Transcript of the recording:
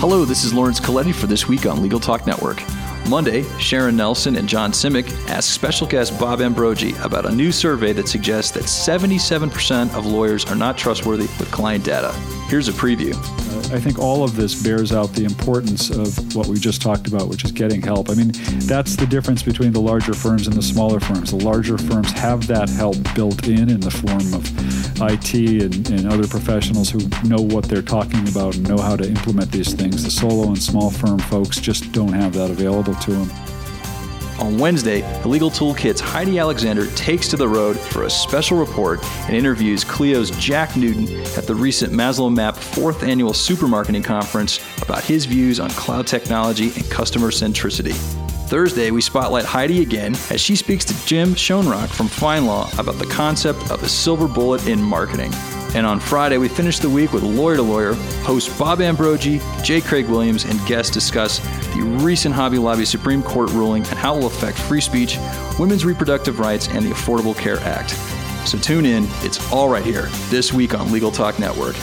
Hello, this is Laurence Colletti for This Week on Legal Talk Network. Monday, Sharon Nelson and John Simek ask special guest Bob Ambrogi about a new survey that suggests that 77% of lawyers are not trustworthy with client data. Here's a preview. Uh, I think all of this bears out the importance of what we just talked about, which is getting help. I mean, that's the difference between the larger firms and the smaller firms. The larger firms have that help built in in the form of IT and, and other professionals who know what they're talking about and know how to implement these things. The solo and small firm folks just don't have that available to them. On Wednesday, the Legal Toolkit's Heidi Alexander takes to the road for a special report and interviews Clio's Jack Newton at the recent MassLOMAP 4th Annual Supermarketing Conference about his views on cloud technology and customer centricity. Thursday, we spotlight Heidi again as she speaks to Jim Schoenrock from FindLaw about the concept of a silver bullet in marketing. And on Friday, we finish the week with Lawyer to Lawyer. Host Bob Ambrogi, J. Craig Williams, and guests discuss the recent Hobby Lobby Supreme Court ruling and how it will affect free speech, women's reproductive rights, and the Affordable Care Act. So tune in, it's all right here this week on Legal Talk Network.